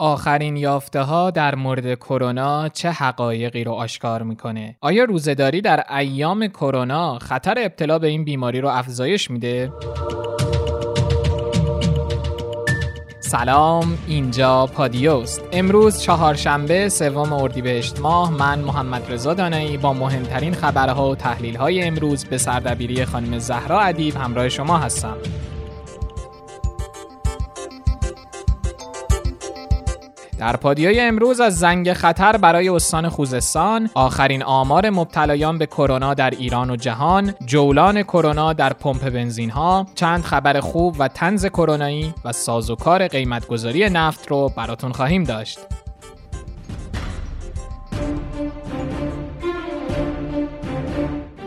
آخرین یافته ها در مورد کرونا چه حقایقی رو آشکار می‌کنه؟ آیا روزهداری در ایام کرونا خطر ابتلا به این بیماری رو افزایش میده؟ سلام اینجا پادیوست امروز چهارشنبه سوم اردیبهشت ماه من محمد رضا دانایی با مهمترین خبرها و تحلیلهای امروز به سردبیری خانم زهرا ادیب همراه شما هستم در پادیای امروز از زنگ خطر برای استان خوزستان، آخرین آمار مبتلایان به کرونا در ایران و جهان، جولان کرونا در پمپ بنزین ها، چند خبر خوب و تنز کرونایی و سازوکار قیمتگذاری نفت رو براتون خواهیم داشت.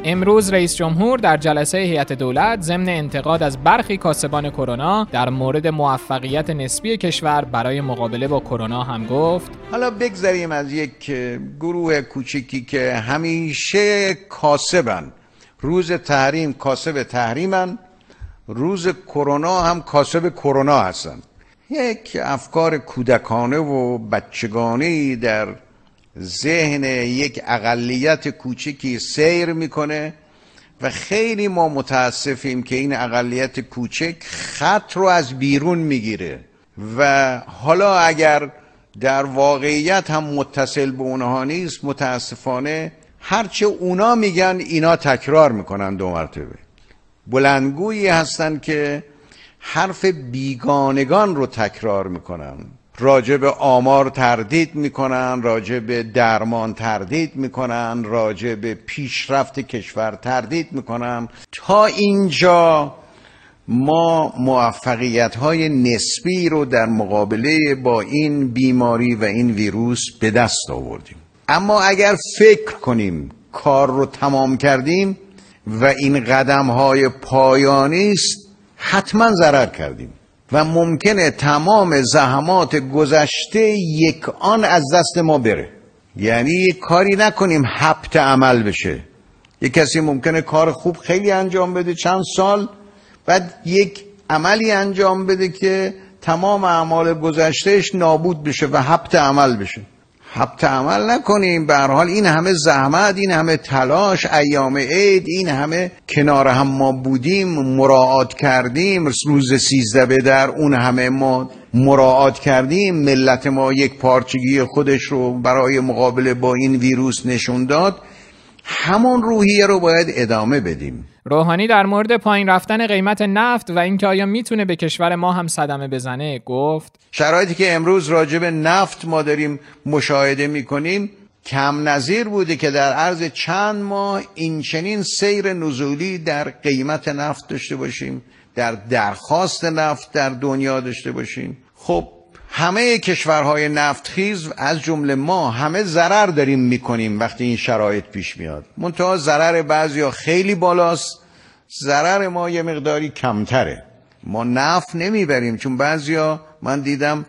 امروز رئیس جمهور در جلسه هیئت دولت ضمن انتقاد از برخی کاسبان کرونا در مورد موفقیت نسبی کشور برای مقابله با کرونا هم گفت. حالا بگذریم از یک گروه کوچیکی که همیشه کاسبن. روز تحریم کاسب تحریمن. روز کرونا هم کاسب کرونا هستن. یک افکار کودکانه و بچگانه در ذهن یک اقلیت کوچکی سیر می‌کنه و خیلی ما متاسفیم که این اقلیت کوچک خط رو از بیرون می‌گیره. و حالا اگر در واقعیت هم متصل به اونها نیست متاسفانه هرچه اونا میگن اینا تکرار می‌کنن دو مرتبه. بلندگویی هستن که حرف بیگانگان رو تکرار می‌کنن راجع به آمار تردید می‌کنن راجع به درمان تردید می‌کنن راجع به پیشرفت کشور تردید می‌کنن. تا اینجا ما موفقیت های نسبی رو در مقابله با این بیماری و این ویروس به دست آوردیم. اما اگر فکر کنیم کار رو تمام کردیم و این قدم های پایانی است حتما ضرر کردیم. و ممکنه تمام زحمات گذشته یک آن از دست ما بره. یعنی کاری نکنیم حبت عمل بشه. یک کسی ممکنه کار خوب خیلی انجام بده چند سال بعد یک عملی انجام بده که تمام اعمال گذشتهش نابود بشه و حبت عمل بشه. حبت عمل نکنیم. به حال این همه زحمت این همه تلاش ایام عید این همه کنار هم ما بودیم مراعات کردیم. روز سیزده به در اون همه ما مراعات کردیم. ملت ما یک پارچگی خودش رو برای مقابله با این ویروس نشون داد. همون روحیه رو باید ادامه بدیم. روحانی در مورد پایین رفتن قیمت نفت و اینکه آیا می‌تونه به کشور ما هم صدمه بزنه گفت شرایطی که امروز راجع به نفت ما داریم مشاهده می‌کنیم کم نظیر بوده که در عرض چند ماه این چنین سیر نزولی در قیمت نفت داشته باشیم در درخواست نفت در دنیا داشته باشیم. خب همه کشورهای نفتخیز از جمله ما همه ضرر داریم می‌کنیم وقتی این شرایط پیش میاد. منتها ضرر بعضیا خیلی بالاست ضرر ما یه مقداری کمتره. ما نفت نمی‌بریم چون بعضیا من دیدم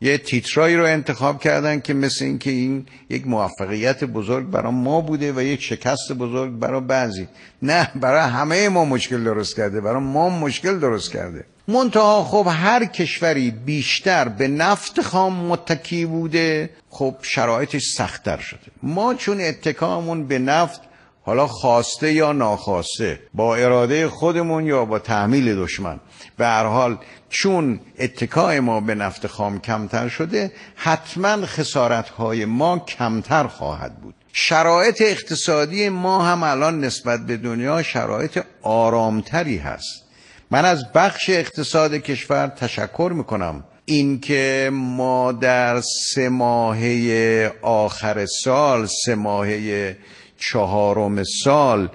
یه تیترایی رو انتخاب کردن که مثل اینکه این یک موفقیت بزرگ برای ما بوده و یک شکست بزرگ برای بعضی. نه برای همه ما مشکل درست کرده برای ما مشکل درست کرده. منتها خب هر کشوری بیشتر به نفت خام متکی بوده خب شرایطش سختتر شده. ما چون اتکامون به نفت حالا خواسته یا ناخواسته با اراده خودمون یا با تحمیل دشمن به هر حال چون اتکای ما به نفت خام کمتر شده حتما خسارت های ما کمتر خواهد بود. شرایط اقتصادی ما هم الان نسبت به دنیا شرایط آرامتری هست. من از بخش اقتصاد کشور تشکر می‌کنم. اینکه ما در سه ماهه آخر سال سه ماهه چهارم سال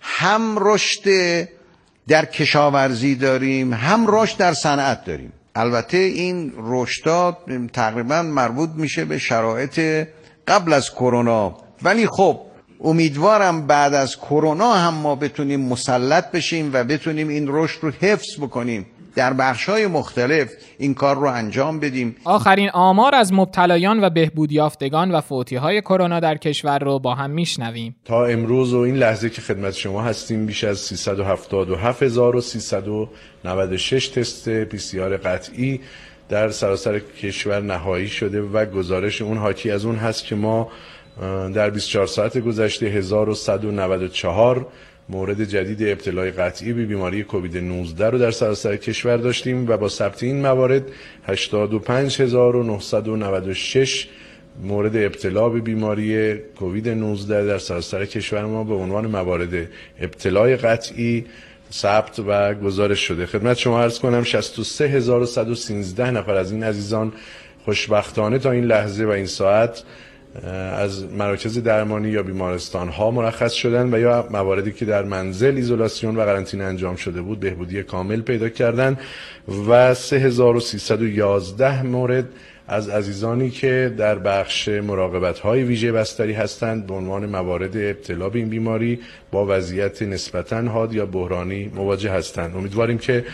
هم رشد در کشاورزی داریم هم رشد در صنعت داریم. البته این رشدات تقریبا مربوط میشه به شرایط قبل از کرونا. ولی خب امیدوارم بعد از کرونا هم ما بتونیم مسلط بشیم و بتونیم این رشد رو حفظ بکنیم. در بخش های مختلف این کار رو انجام بدیم. آخرین آمار از مبتلایان و بهبود یافتگان و فوتی های کرونا در کشور رو با هم میشنویم. تا امروز و این لحظه که خدمت شما هستیم بیش از 377396 تست پی سی قطعی در سراسر کشور نهایی شده و گزارش اون حاکی از اون هست که ما در 24 ساعت گذشته 1194 مورد جدید ابتلای قطعی به بیماری کووید 19 رو در سراسر کشور داشتیم و با ثبت این موارد 85996 مورد ابتلا به بیماری کووید 19 در سراسر کشور ما به عنوان موارد ابتلای قطعی ثبت و گزارش شده. خدمت شما عرض کنم 63113 نفر. از این عزیزان خوشبختانه تا این لحظه و این ساعت از مراکز درمانی یا بیمارستان ها مرخص شدن و یا مواردی که در منزل ایزولاسیون و قرنطینه انجام شده بود بهبودی کامل پیدا کردن و 3311 مورد از عزیزانی که در بخش مراقبت های ویژه بستری هستند به عنوان موارد ابتلا به این بیماری با وضعیت نسبتا حاد یا بحرانی مواجه هستند. امیدواریم که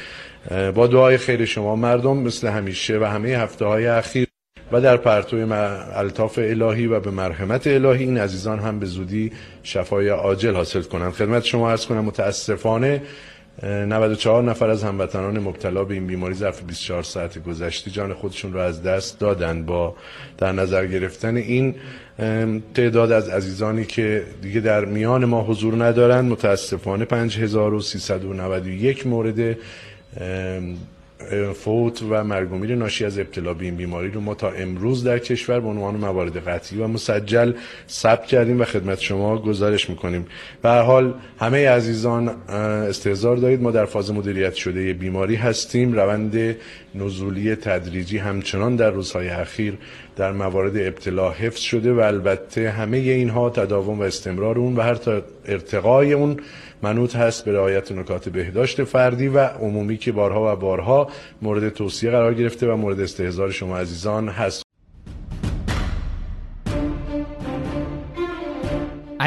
با دعای خیر شما مردم مثل همیشه و همه هفته های اخیر و در پرتو الطاف الهی و به مرحمت الهی. این عزیزان هم به زودی شفای عاجل حاصل کنند. خدمت شما عرض کنم متاسفانه 94 نفر از هموطنان مبتلا به این بیماری ظرف 24 ساعت گذشته جان خودشون رو از دست دادن. با در نظر گرفتن این تعداد از عزیزانی که دیگه در میان ما حضور ندارند متاسفانه 5391 مورد فوت و مرگ و ناشی از ابتلا به این بیماری رو ما تا امروز در کشور به عنوان موارد قطعی و مسجل ثبت کردیم و خدمت شما گزارش می‌کنیم. به هر حال همه عزیزان استهزار دارید. ما در فاز مدیریت شده بیماری هستیم. روند نزولی تدریجی همچنان در روزهای اخیر در موارد ابتلا حفظ شده و البته همه اینها تداوم و استمرار اون و هر تا ارتقای اون منوط هست به رعایت نکات بهداشت فردی و عمومی که بارها و بارها مورد توصیه قرار گرفته و مورد استهزار شما عزیزان هست.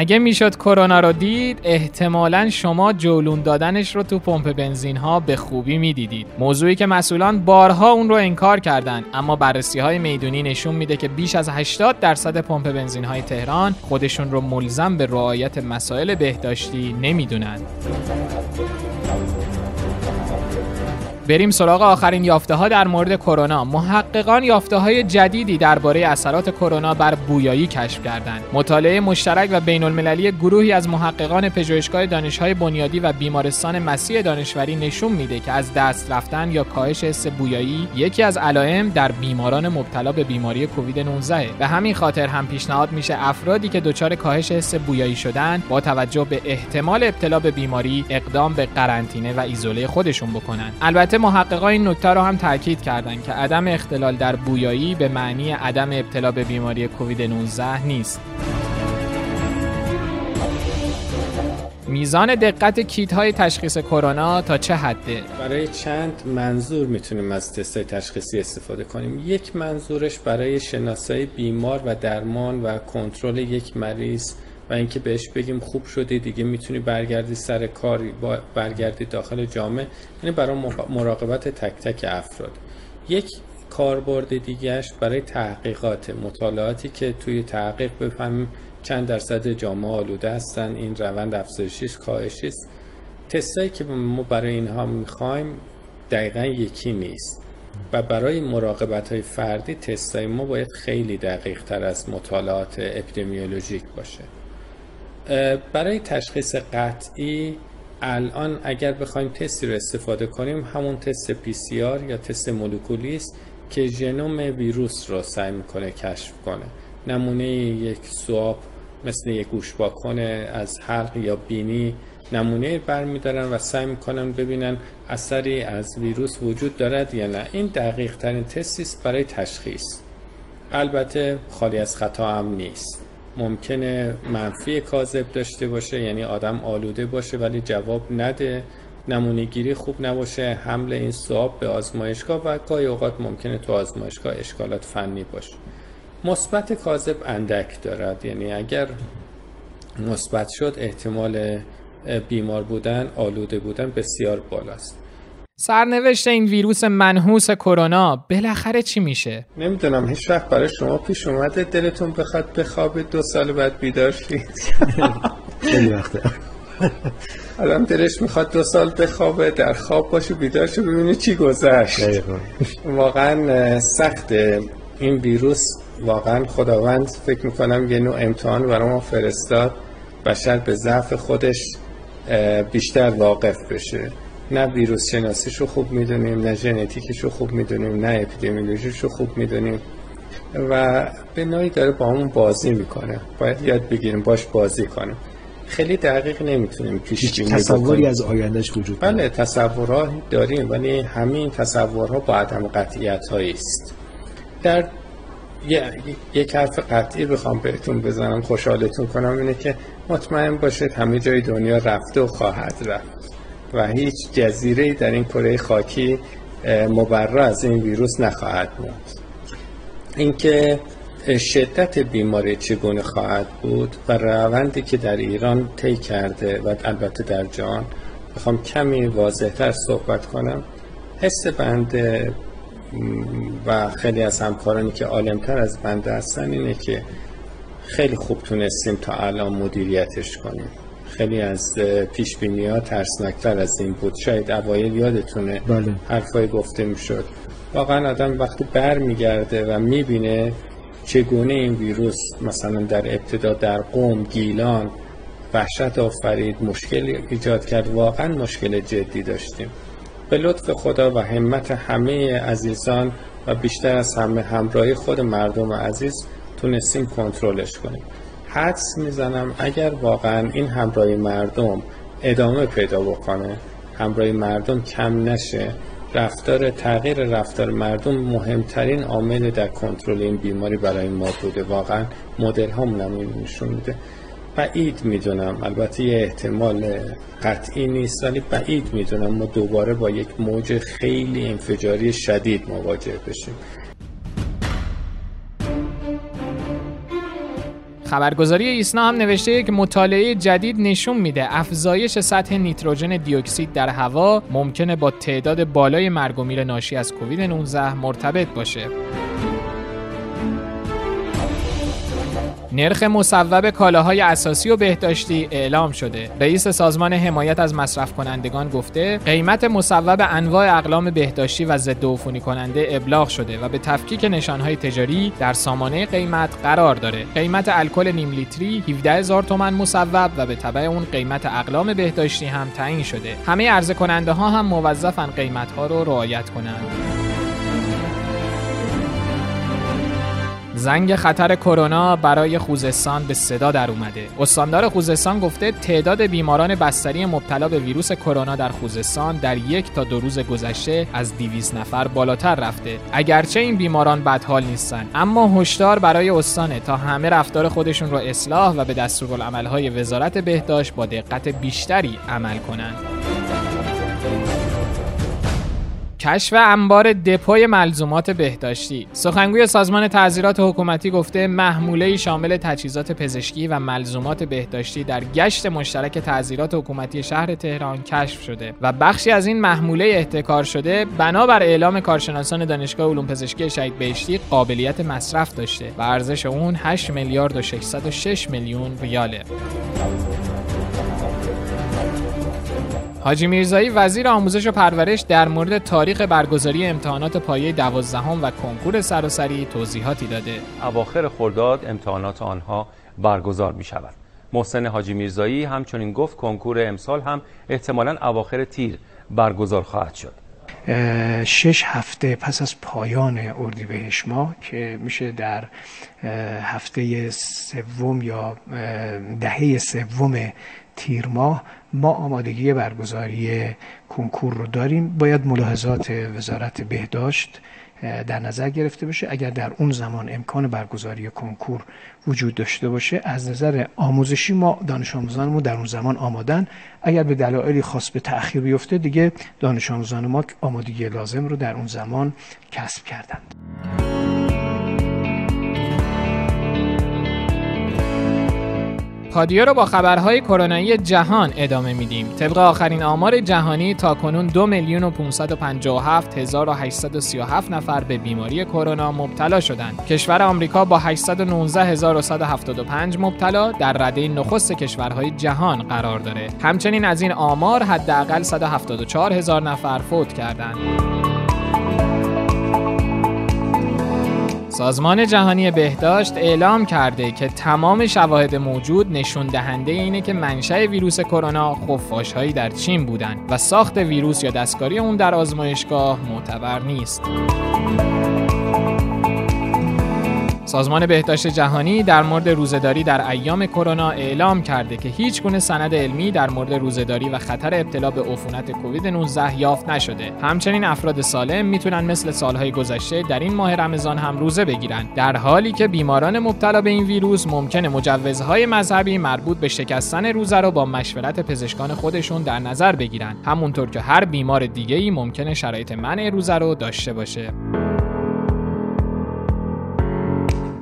اگه می‌شد کرونا رو دید احتمالا شما جولون دادنش رو تو پمپ بنزین ها به خوبی می‌دیدید. موضوعی که مسئولان بارها اون رو انکار کردند اما بررسی های می‌دونی نشون میده که بیش از 80 درصد پمپ بنزین های تهران خودشون رو ملزم به رعایت مسائل بهداشتی نمی‌دونند بریم سراغ آخرین یافته ها در مورد کرونا. محققان یافته های جدیدی درباره اثرات کرونا بر بویایی کشف کردند. مطالعه مشترک و بین المللی گروهی از محققان پژوهشگاه دانشهای بنیادی و بیمارستان مسیح دانشوری نشون میده که از دست رفتن یا کاهش حس بویایی یکی از علائم در بیماران مبتلا به بیماری کووید 19 به همین خاطر هم پیشنهاد میشه افرادی که دچار کاهش حس بویایی شدن با توجه به احتمال ابتلا به بیماری اقدام به قرنطینه و ایزوله خودشون بکنن. البته محققان این نکته رو هم تاکید کردند که عدم اختلال در بویایی به معنی عدم ابتلا به بیماری کووید 19 نیست. میزان دقت کیت های تشخیص کرونا تا چه حده؟ برای چند منظور می‌تونیم از تست تشخیصی استفاده کنیم. یک منظورش برای شناسایی بیمار و درمان و کنترل یک مریض و اینکه بهش بگیم خوب شدی دیگه می‌تونی برگردی سر کار برگردی داخل جامعه. یعنی برای مراقبت تک تک افراد. یک کاربرد دیگهش برای تحقیقات مطالعاتی که توی تحقیق بفهمیم چند درصد جامعه آلوده هستن این روند افزایشی کاهشی است تستایی که ما برای اینها می‌خوایم دقیقا یکی نیست. و برای مراقبت های فردی تستای ما باید خیلی دقیق تر از مطالعات اپیدمیولوژیک باشه. برای تشخیص قطعی الان اگر بخوایم تستی رو استفاده کنیم همون تست PCR یا تست مولکولی است که ژنوم ویروس رو سعی می‌کنه کشف کنه. نمونه یک سواب مثل یک گوشباکن از حلق یا بینی نمونه برمیدارن و سعی می‌کنن ببینن اثری از ویروس وجود دارد یا نه. این دقیق ترین تستی است برای تشخیص. البته خالی از خطا هم نیست. ممکنه منفی کاذب داشته باشه یعنی آدم آلوده باشه ولی جواب نده. نمونه گیری خوب نباشه حمل این سواب به آزمایشگاه و گاهی اوقات ممکنه تو آزمایشگاه اشکالات فنی باشه. مثبت کاذب اندک دارد. یعنی اگر مثبت شد احتمال بیمار بودن آلوده بودن بسیار بالاست. سرنوشت این ویروس منحوس کرونا بالاخره چی میشه؟ نمی‌دونم هیچ وقت برای شما پیش اومده دلتون بخواد بخوابید دو سال بعد بیدار شید. خیلی وقته. آدم دلش می‌خواد دو سال بخوابه در خواب باشه بیدار شو ببینه چی گذشت. واقعا سخت این ویروس واقعا خداوند فکر می‌کنم یه نوع امتحان برای ما فرستاد بشر به ضعف خودش بیشتر واقف بشه. نه ویروس شناسیش رو خوب می‌دونیم نه ژنتیکش رو خوب می‌دونیم نه اپیدمیولوژیش رو خوب می‌دونیم. و به نوعی داره با همون بازی می‌کنه. باید یاد بگیریم باش بازی کنیم. خیلی دقیق نمی‌تونیم پیش بینی تصوری از آیندهش وجود بله تصورها داریم ولی همین تصورها با عدم قطعیت است. در یک حرف قطعی بخوام بهتون بزنم خوشحالتون کنم اینه که مطمئن باشید همه جای دنیا رفته و خواهد رفت. و هیچ جزیره در این کره خاکی مبرا از این ویروس نخواهد موند اینکه شدت بیماری چگونه خواهد بود و روندی که در ایران طی کرده و البته در جان بخوام کمی واضحتر صحبت کنم. حس بنده و خیلی از همکارانی که عالمتر از بنده هستن اینه که خیلی خوب تونستیم تا الان مدیریتش کنیم. خیلی از پیش بینی ها ترسناکتر از این بود. شاید اوایل یادتونه بله. حرفای گفته می‌شد. واقعا آدم وقتی بر میگرده و می‌بینه چگونه این ویروس مثلا در ابتدا در قوم گیلان وحشت آفرید مشکل ایجاد کرد واقعا مشکل جدی داشتیم. به لطف خدا و همت همه عزیزان و بیشتر از همه همراهی خود مردم عزیز تونستیم کنترلش کنیم. حدس می‌زنم اگر واقعا این همراهی مردم ادامه پیدا بکنه همراهی مردم کم نشه رفتار تغییر رفتار مردم مهمترین عامل در کنترل این بیماری برای ما بوده. واقعا مدل هم نشون میده. بعید می‌دونم. البته یه احتمال قطعی نیست ولی بعید می‌دونم ما دوباره با یک موج خیلی انفجاری شدید مواجه بشیم. خبرگزاری ایسنا هم نوشته که مطالعه جدید نشون میده افزایش سطح نیتروژن دیوکسید در هوا ممکنه با تعداد بالای مرگ و میر ناشی از کووید 19 مرتبط باشه. نرخ مصوب کالاهای اساسی و بهداشتی اعلام شده. رئیس سازمان حمایت از مصرف کنندگان گفته قیمت مصوب انواع اقلام بهداشتی و ضد عفونی کننده ابلاغ شده و به تفکیک نشانهای تجاری در سامانه قیمت قرار داره. قیمت الکل نیم لیتری 17 هزار تومان مصوب و به تبع اون قیمت اقلام بهداشتی هم تعیین شده. همه عرضه کننده ها هم موظفن قیمت ها رو رعایت کنند. زنگ خطر کرونا برای خوزستان به صدا در اومده. استاندار خوزستان گفته تعداد بیماران بستری مبتلا به ویروس کرونا در خوزستان در یک تا دو روز گذشته از 200 نفر بالاتر رفته. اگرچه این بیماران بدحال نیستن، اما هشدار برای استانه تا همه رفتار خودشون را اصلاح و به دستورالعملهای وزارت بهداشت با دقت بیشتری عمل کنند. کشف انبار دپوی ملزومات بهداشتی. سخنگوی سازمان تعذیرات حکومتی گفته محموله شامل تجهیزات پزشکی و ملزومات بهداشتی در گشت مشترک تعذیرات حکومتی شهر تهران کشف شده و بخشی از این محموله احتکار شده بنابر اعلام کارشناسان دانشگاه علوم پزشکی شهید بهشتی قابلیت مصرف داشته و ارزش اون 8 میلیارد و 606 میلیون ریاله. حاجی میرزایی وزیر آموزش و پرورش در مورد تاریخ برگزاری امتحانات پایه دوازدهم و کنکور سراسری توضیحاتی داده. اواخر خرداد امتحانات آنها برگزار می شود. محسن حاجی میرزایی همچنین گفت کنکور امسال هم احتمالا اواخر تیر برگزار خواهد شد. شش هفته پس از پایان اردیبهشت ماه که میشه در هفته سوم یا دهه سوم تیر ماه ما آمادگی برگزاری کنکور رو داریم. باید ملاحظات وزارت بهداشت در نظر گرفته باشه اگر در اون زمان امکان برگزاری کنکور وجود داشته باشه از نظر آموزشی ما دانش آموزانمون در اون زمان آمادن. اگر به دلایلی خاص به تأخیر بیفته دیگه دانش آموزان ما آمادگی لازم رو در اون زمان کسب کردند پادیو رو با خبرهای کرونایی جهان ادامه میدیم. طبق آخرین آمار جهانی تا کنون دو میلیون و 557 نفر به بیماری کرونا مبتلا شدند. کشور آمریکا با 819175 مبتلا در رده نخست کشورهای جهان قرار داره. همچنین از این آمار حداقل 174 هزار نفر فوت کردند. سازمان جهانی بهداشت اعلام کرده که تمام شواهد موجود نشون دهنده اینه که منشأ ویروس کرونا خفاشهایی در چین بودند و ساخت ویروس یا دستکاری اون در آزمایشگاه معتبر نیست. سازمان بهداشت جهانی در مورد روزهداری در ایام کرونا اعلام کرده که هیچ گونه سند علمی در مورد روزهداری و خطر ابتلا به عفونت کووید 19 یافت نشده. همچنین افراد سالم می‌تونن مثل سالهای گذشته در این ماه رمضان هم روزه بگیرن. در حالی که بیماران مبتلا به این ویروس ممکنه مجوزهای مذهبی مربوط به شکستن روزه رو با مشورت پزشکان خودشون در نظر بگیرن. همونطور که هر بیمار دیگه‌ای ممکنه شرایط منع روزه رو داشته باشه.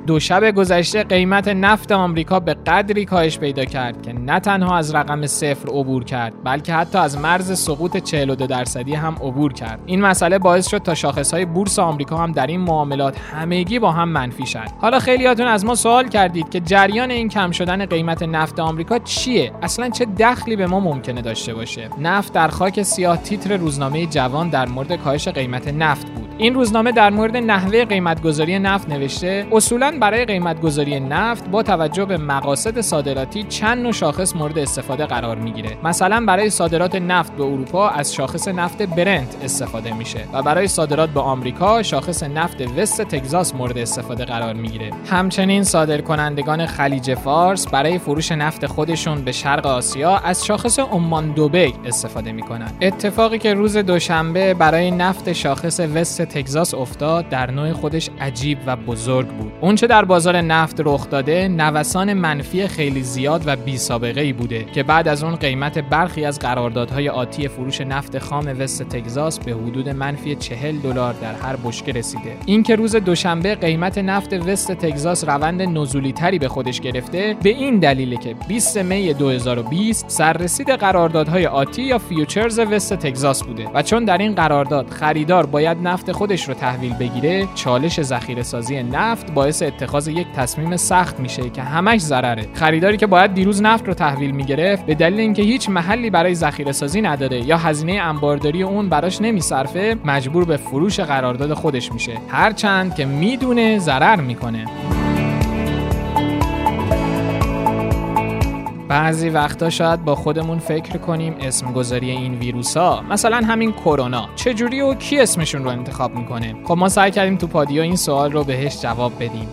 دو شب گذشته قیمت نفت آمریکا به قدری کاهش پیدا کرد که نه تنها از رقم صفر عبور کرد بلکه حتی از مرز سقوط 42 درصدی هم عبور کرد. این مسئله باعث شد تا شاخصهای بورس آمریکا هم در این معاملات همگی با هم منفی شد حالا خیلیاتون از ما سوال کردید که جریان این کم شدن قیمت نفت آمریکا چیه؟ اصلا چه دخلی به ما ممکنه داشته باشه؟ نفت در خاک سیاه تیتر روزنامه جوان در مورد کاهش قیمت نفت بود. این روزنامه در مورد نحوه قیمتگذاری نفت نوشته اصولا برای قیمتگذاری نفت با توجه به مقاصد صادراتی چند نوع شاخص مورد استفاده قرار می‌گیره. مثلا برای صادرات نفت به اروپا از شاخص نفت برنت استفاده میشه و برای صادرات به آمریکا شاخص نفت وست تگزاس مورد استفاده قرار می‌گیره. همچنین صادرکنندگان خلیج فارس برای فروش نفت خودشون به شرق آسیا از شاخص عمان دوبگ استفاده می‌کنن. اتفاقی که روز دوشنبه برای نفت شاخص وست تگزاس افتاد در نوع خودش عجیب و بزرگ بود. اونچه در بازار نفت رخ داده نوسان منفی خیلی زیاد و بی سابقه ای بوده که بعد از اون قیمت برخی از قراردادهای آتی فروش نفت خام وست تگزاس به حدود منفی 40 دلار در هر بشکه رسیده. این که روز دوشنبه قیمت نفت وست تگزاس روند نزولی تری به خودش گرفته به این دلیل که 20 می 2020 سررسید قراردادهای آتی یا فیوچرز وست تگزاس بوده. و چون در این قرارداد خریدار باید نفت خودش رو تحویل بگیره چالش ذخیره سازی نفت باعث اتخاذ یک تصمیم سخت میشه که همش ضرره. خریداری که باید دیروز نفت رو تحویل می‌گرفت به دلیل اینکه هیچ محلی برای ذخیره سازی نداره یا هزینه انبارداری اون براش نمیصرفه مجبور به فروش قرارداد خودش میشه. هرچند که می‌دونه ضرر می‌کنه. بعضی وقتا شاید با خودمون فکر کنیم اسم گذاری این ویروس ها مثلا همین کرونا. چجوری و کی اسمشون رو انتخاب می‌کنه؟ خب ما سعی کردیم تو پادیو این سوال رو بهش جواب بدیم.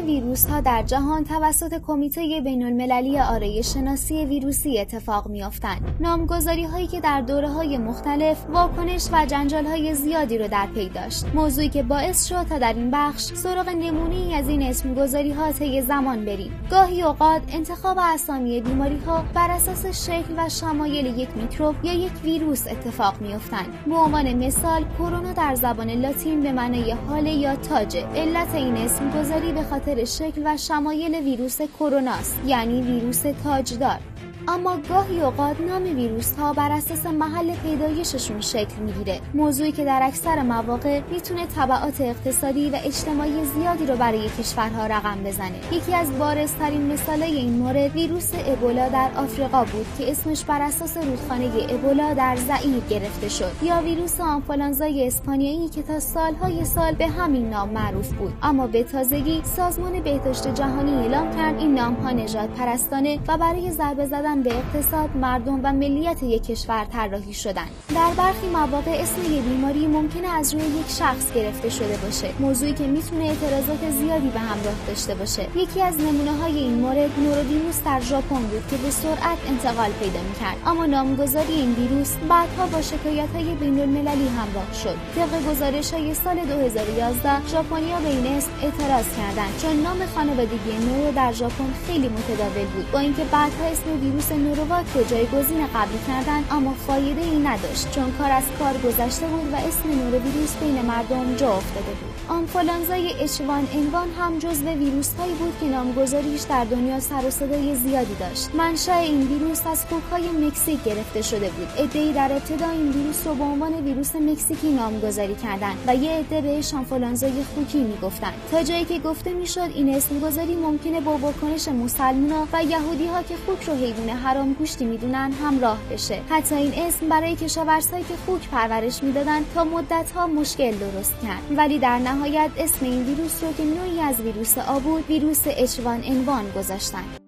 ویروس ها در جهان توسط کمیته بین المللی آرایش شناسی ویروسی اتفاق میافتند. نامگذاری هایی که در دوره های مختلف واکنش و جنجال های زیادی رو در پی داشت. موضوعی که باعث شد تا در این بخش سراغ نمونه از این اسمگذاری ها طی زمان بریم. گاهی اوقات انتخاب اسامی بیماری ها بر اساس شکل و شمایل یک میکروب یا یک ویروس اتفاق میافتند. به عنوان مثال کرونا در زبان لاتین به معنای حال یا تاج. علت این اسمگذاری به خاطر شکل و شمایل ویروس کرونا یعنی ویروس تاجدار. اما گاهی اوقات نام ویروس ها بر اساس محل پیدایششون شکل می‌گیره. موضوعی که در اکثر مواقع می‌تونه تبعات اقتصادی و اجتماعی زیادی رو برای کشورها رقم بزنه. یکی از بارزترین مثالای این مورد ویروس ابولا در آفریقا بود که اسمش بر اساس رودخانه ابولا در زعیر گرفته شد. یا ویروس آنفولانزای اسپانیایی که تا سالهای سال به همین نام معروف بود. اما به تازگی سازمان بهداشت جهانی اعلام کرد این نام ها نجات پرستانه و برای ضربه زدن به اقتصاد مردم و ملیت یک کشور طراحی شدن. در برخی مواقع اسم یک بیماری ممکنه از روی یک شخص گرفته شده باشه. موضوعی که می‌تونه اعتراضات زیادی به همراه داشته باشه. یکی از نمونه های این مورد نوروویروس در ژاپن بود که به سرعت انتقال پیدا می‌کرد. اما نامگذاری این ویروس بعدها با شکایت های بین المللی همراه شد. طبق گزارش های سال 2011 ژاپنیا به این اسم اعتراض کردند. چون نام خانوادگی نورو در ژاپن خیلی متداول بود. با اینکه بعدها اسم نوروواک رو جایگزین قبلی کردن اما فایده ای نداشت چون کار از کار گذشته بود و اسم نوروویروس بین مردم جا افتاده بود. آنفولانزای اچوان انوان هم جزو ویروس هایی بود که نامگذاریش در دنیا سر و صدای زیادی داشت. منشأ این ویروس از خوکهای مکزیک گرفته شده بود. عدهای در ابتدا این ویروس رو به عنوان ویروس مکزیکی نامگذاری کردند و یه عده بهش آنفولانزای خوکی می‌گفتند تا جایی که گفته می‌شد این اسمگذاری ممکنه با واکنش مسلمونا و یهودی ها که خوک رو حیوان حرام گوشتی می‌دونن همراه بشه. حتی این اسم برای کشاورزهایی که خوک پرورش می‌دادن تا مدت ها مشکل درست کرد. ولی در نهایت اسم این ویروس رو که نوعی از ویروس آبود ویروس اچوان انوان گذاشتن.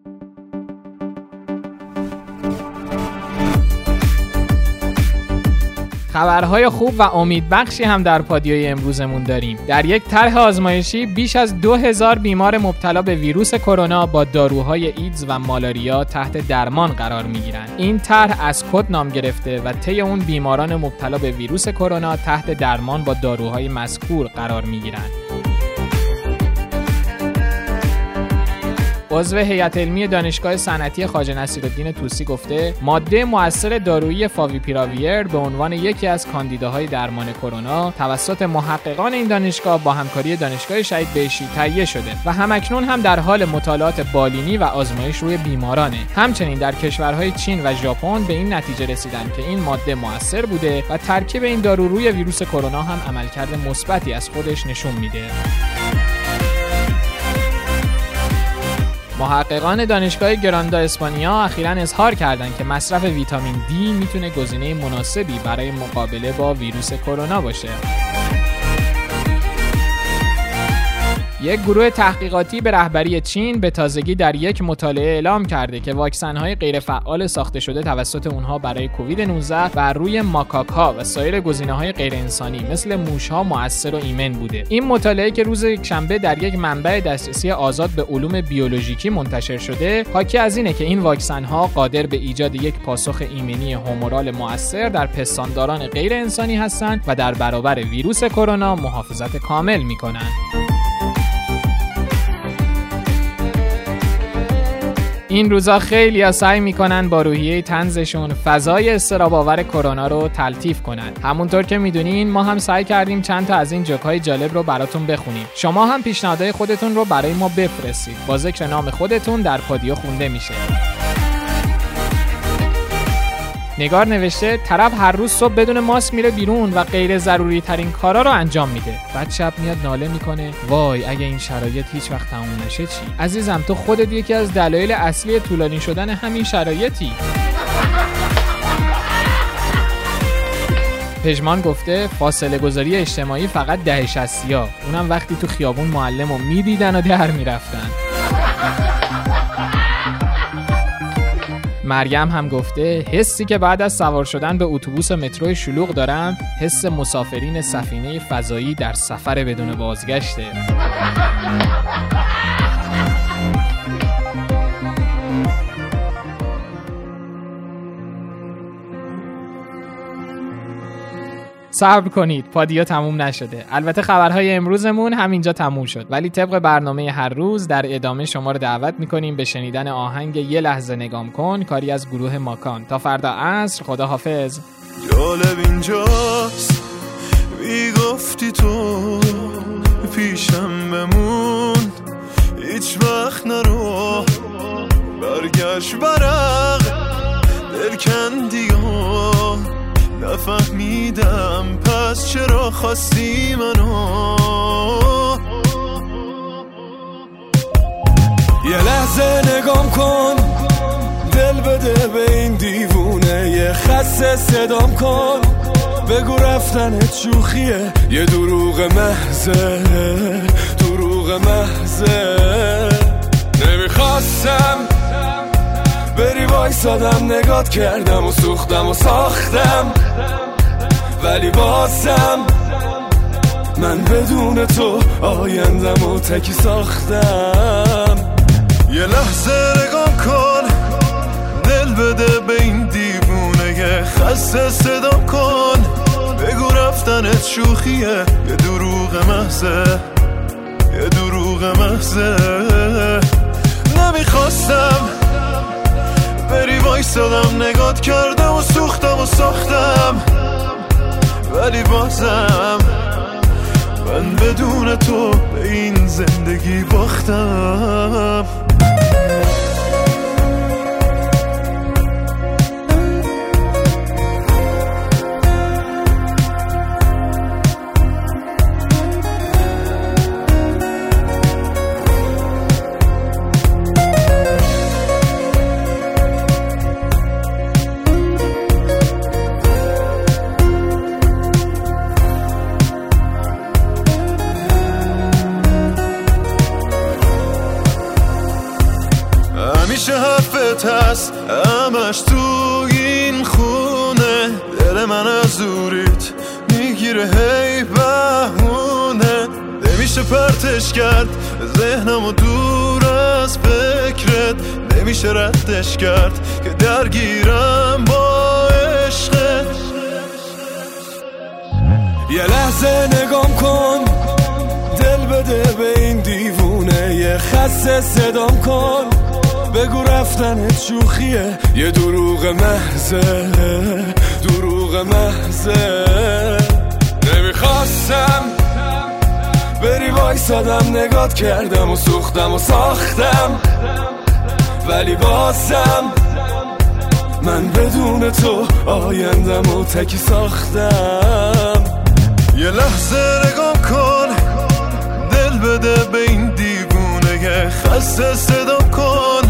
خبرهای خوب و امیدبخشی هم در پادیای امروزمون داریم. در یک طرح آزمایشی بیش از 2000 بیمار مبتلا به ویروس کرونا با داروهای ایدز و مالاریا تحت درمان قرار می‌گیرند. این طرح از کد نام گرفته و طی اون بیماران مبتلا به ویروس کرونا تحت درمان با داروهای مذکور قرار می‌گیرند. عضو هیئت علمی دانشگاه صنعتی خواجه نصیرالدین توسی گفته ماده مؤثر دارویی فاویپیراویر به عنوان یکی از کاندیداهای درمان کرونا توسط محققان این دانشگاه با همکاری دانشگاه شهید بهشتی تهیه شده و همکنون هم در حال مطالعات بالینی و آزمایش روی بیمارانه. همچنین در کشورهای چین و ژاپن به این نتیجه رسیدن که این ماده مؤثر بوده و ترکیب این دارو روی ویروس کرونا هم عملکرد مثبتی از خودش نشون میده. محققان دانشگاه گراندا اسپانیا اخیرا اظهار کردند که مصرف ویتامین D می‌تونه گزینه مناسبی برای مقابله با ویروس کرونا باشه. یک گروه تحقیقاتی به رهبری چین به تازگی در یک مطالعه اعلام کرده که واکسن های غیرفعال ساخته شده توسط اونها برای کووید 19 بر روی ماکاک ها و سایر گزینه های غیر انسانی مثل موش ها مؤثر و ایمن بوده. این مطالعه که روز شنبه در یک منبع دسترسی آزاد به علوم بیولوژیکی منتشر شده حاکی از اینه که این واکسن ها قادر به ایجاد یک پاسخ ایمنی هومورال مؤثر در پستانداران غیر انسانی هستند و در برابر ویروس کرونا محافظت کامل می‌کنند. این روزا خیلی ها سعی می‌کنن با روحیه تنزشون فضای استراباور کرونا رو تلطیف کنن. همونطور که می‌دونین ما هم سعی کردیم چند تا از این جوک های جالب رو براتون بخونیم. شما هم پیشنهادهای خودتون رو برای ما بفرستید. با ذکر نام خودتون در پادیو خونده میشه. نگار نوشته طرف هر روز صبح بدون ماسک میره بیرون و غیر ضروری ترین کارا رو انجام میده. بعد شب میاد ناله می‌کنه. وای اگه این شرایط هیچ وقت تموم نشه چی؟ عزیزم تو خودت یکی از دلایل اصلی طولانی شدن همین شرایطی. پژمان گفته فاصله گذاری اجتماعی فقط ده شستی اونم وقتی تو خیابون معلم رو می‌دیدن و در می‌رفتن. مریم هم گفته حسی که بعد از سوار شدن به اتوبوس مترو شلوغ دارم حس مسافرین سفینه فضایی در سفر بدون بازگشته. صبر کنید. پادیا تموم نشده. البته خبرهای امروزمون همینجا تموم شد. ولی طبق برنامه هر روز در ادامه شما رو دعوت می‌کنیم به شنیدن آهنگ یه لحظه نگام کن کاری از گروه ماکان. تا فردا عصر خدا حافظ جالب اینجاست. می‌گفتی تو پیشم بمون. هیچ وقت نرو. برگشت برق. دل کندی نفهمیدم پس چرا خواستی منو؟ یه لحظه نگام کن دل بده به این دیوونه. یه خسته صدام کن بگو رفتنت شوخیه. یه دروغ محضه دروغ محضه. نمی‌خواستم بری وایسادم نگات کردم و سوختم و ساختم. ولی بازم من بدون تو آیندم و تکی ساختم. یه لحظه نگام کن دل بده به این دیوونه. خسته صدا کن بگو رفتنت شوخیه. یه دروغ محضه یه دروغ محضه. نمی‌خواستم بری وایستادم نگات کردم و سوختم و ساختم. ولی بازم من بدون تو به این زندگی باختم. پرتش کرد. ذهنمو دور از فکرت نمیشه ردش کرد که درگیرم با عشقت. یه لحظه نگام کن دل بده به این دیوونه. یه خسته صدام کن بگو رفتنت شوخیه. یه دروغ محضه دروغ محضه. نمی‌خواستم بری وایسادم نگات کردم و سوختم و ساختم. ولی بازم من بدون تو آیندم و تکی ساختم. یه لحظه نگاه کن دل بده به این دیوونه خسته صدا کن.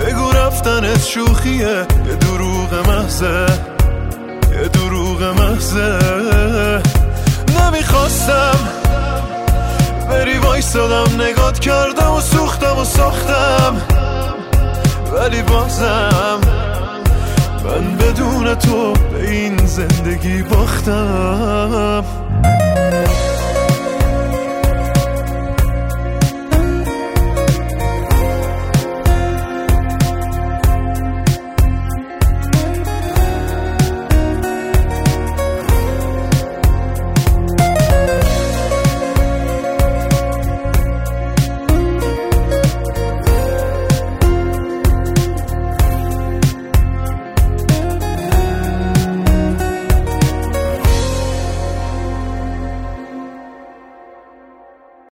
بگو رفتنت شوخیه یه دروغ محضه یه دروغ محضه. نمی‌خواستم بری وایستادم نگات کردم و سوختم و ساختم. ولی بازم من بدون تو به این زندگی باختم.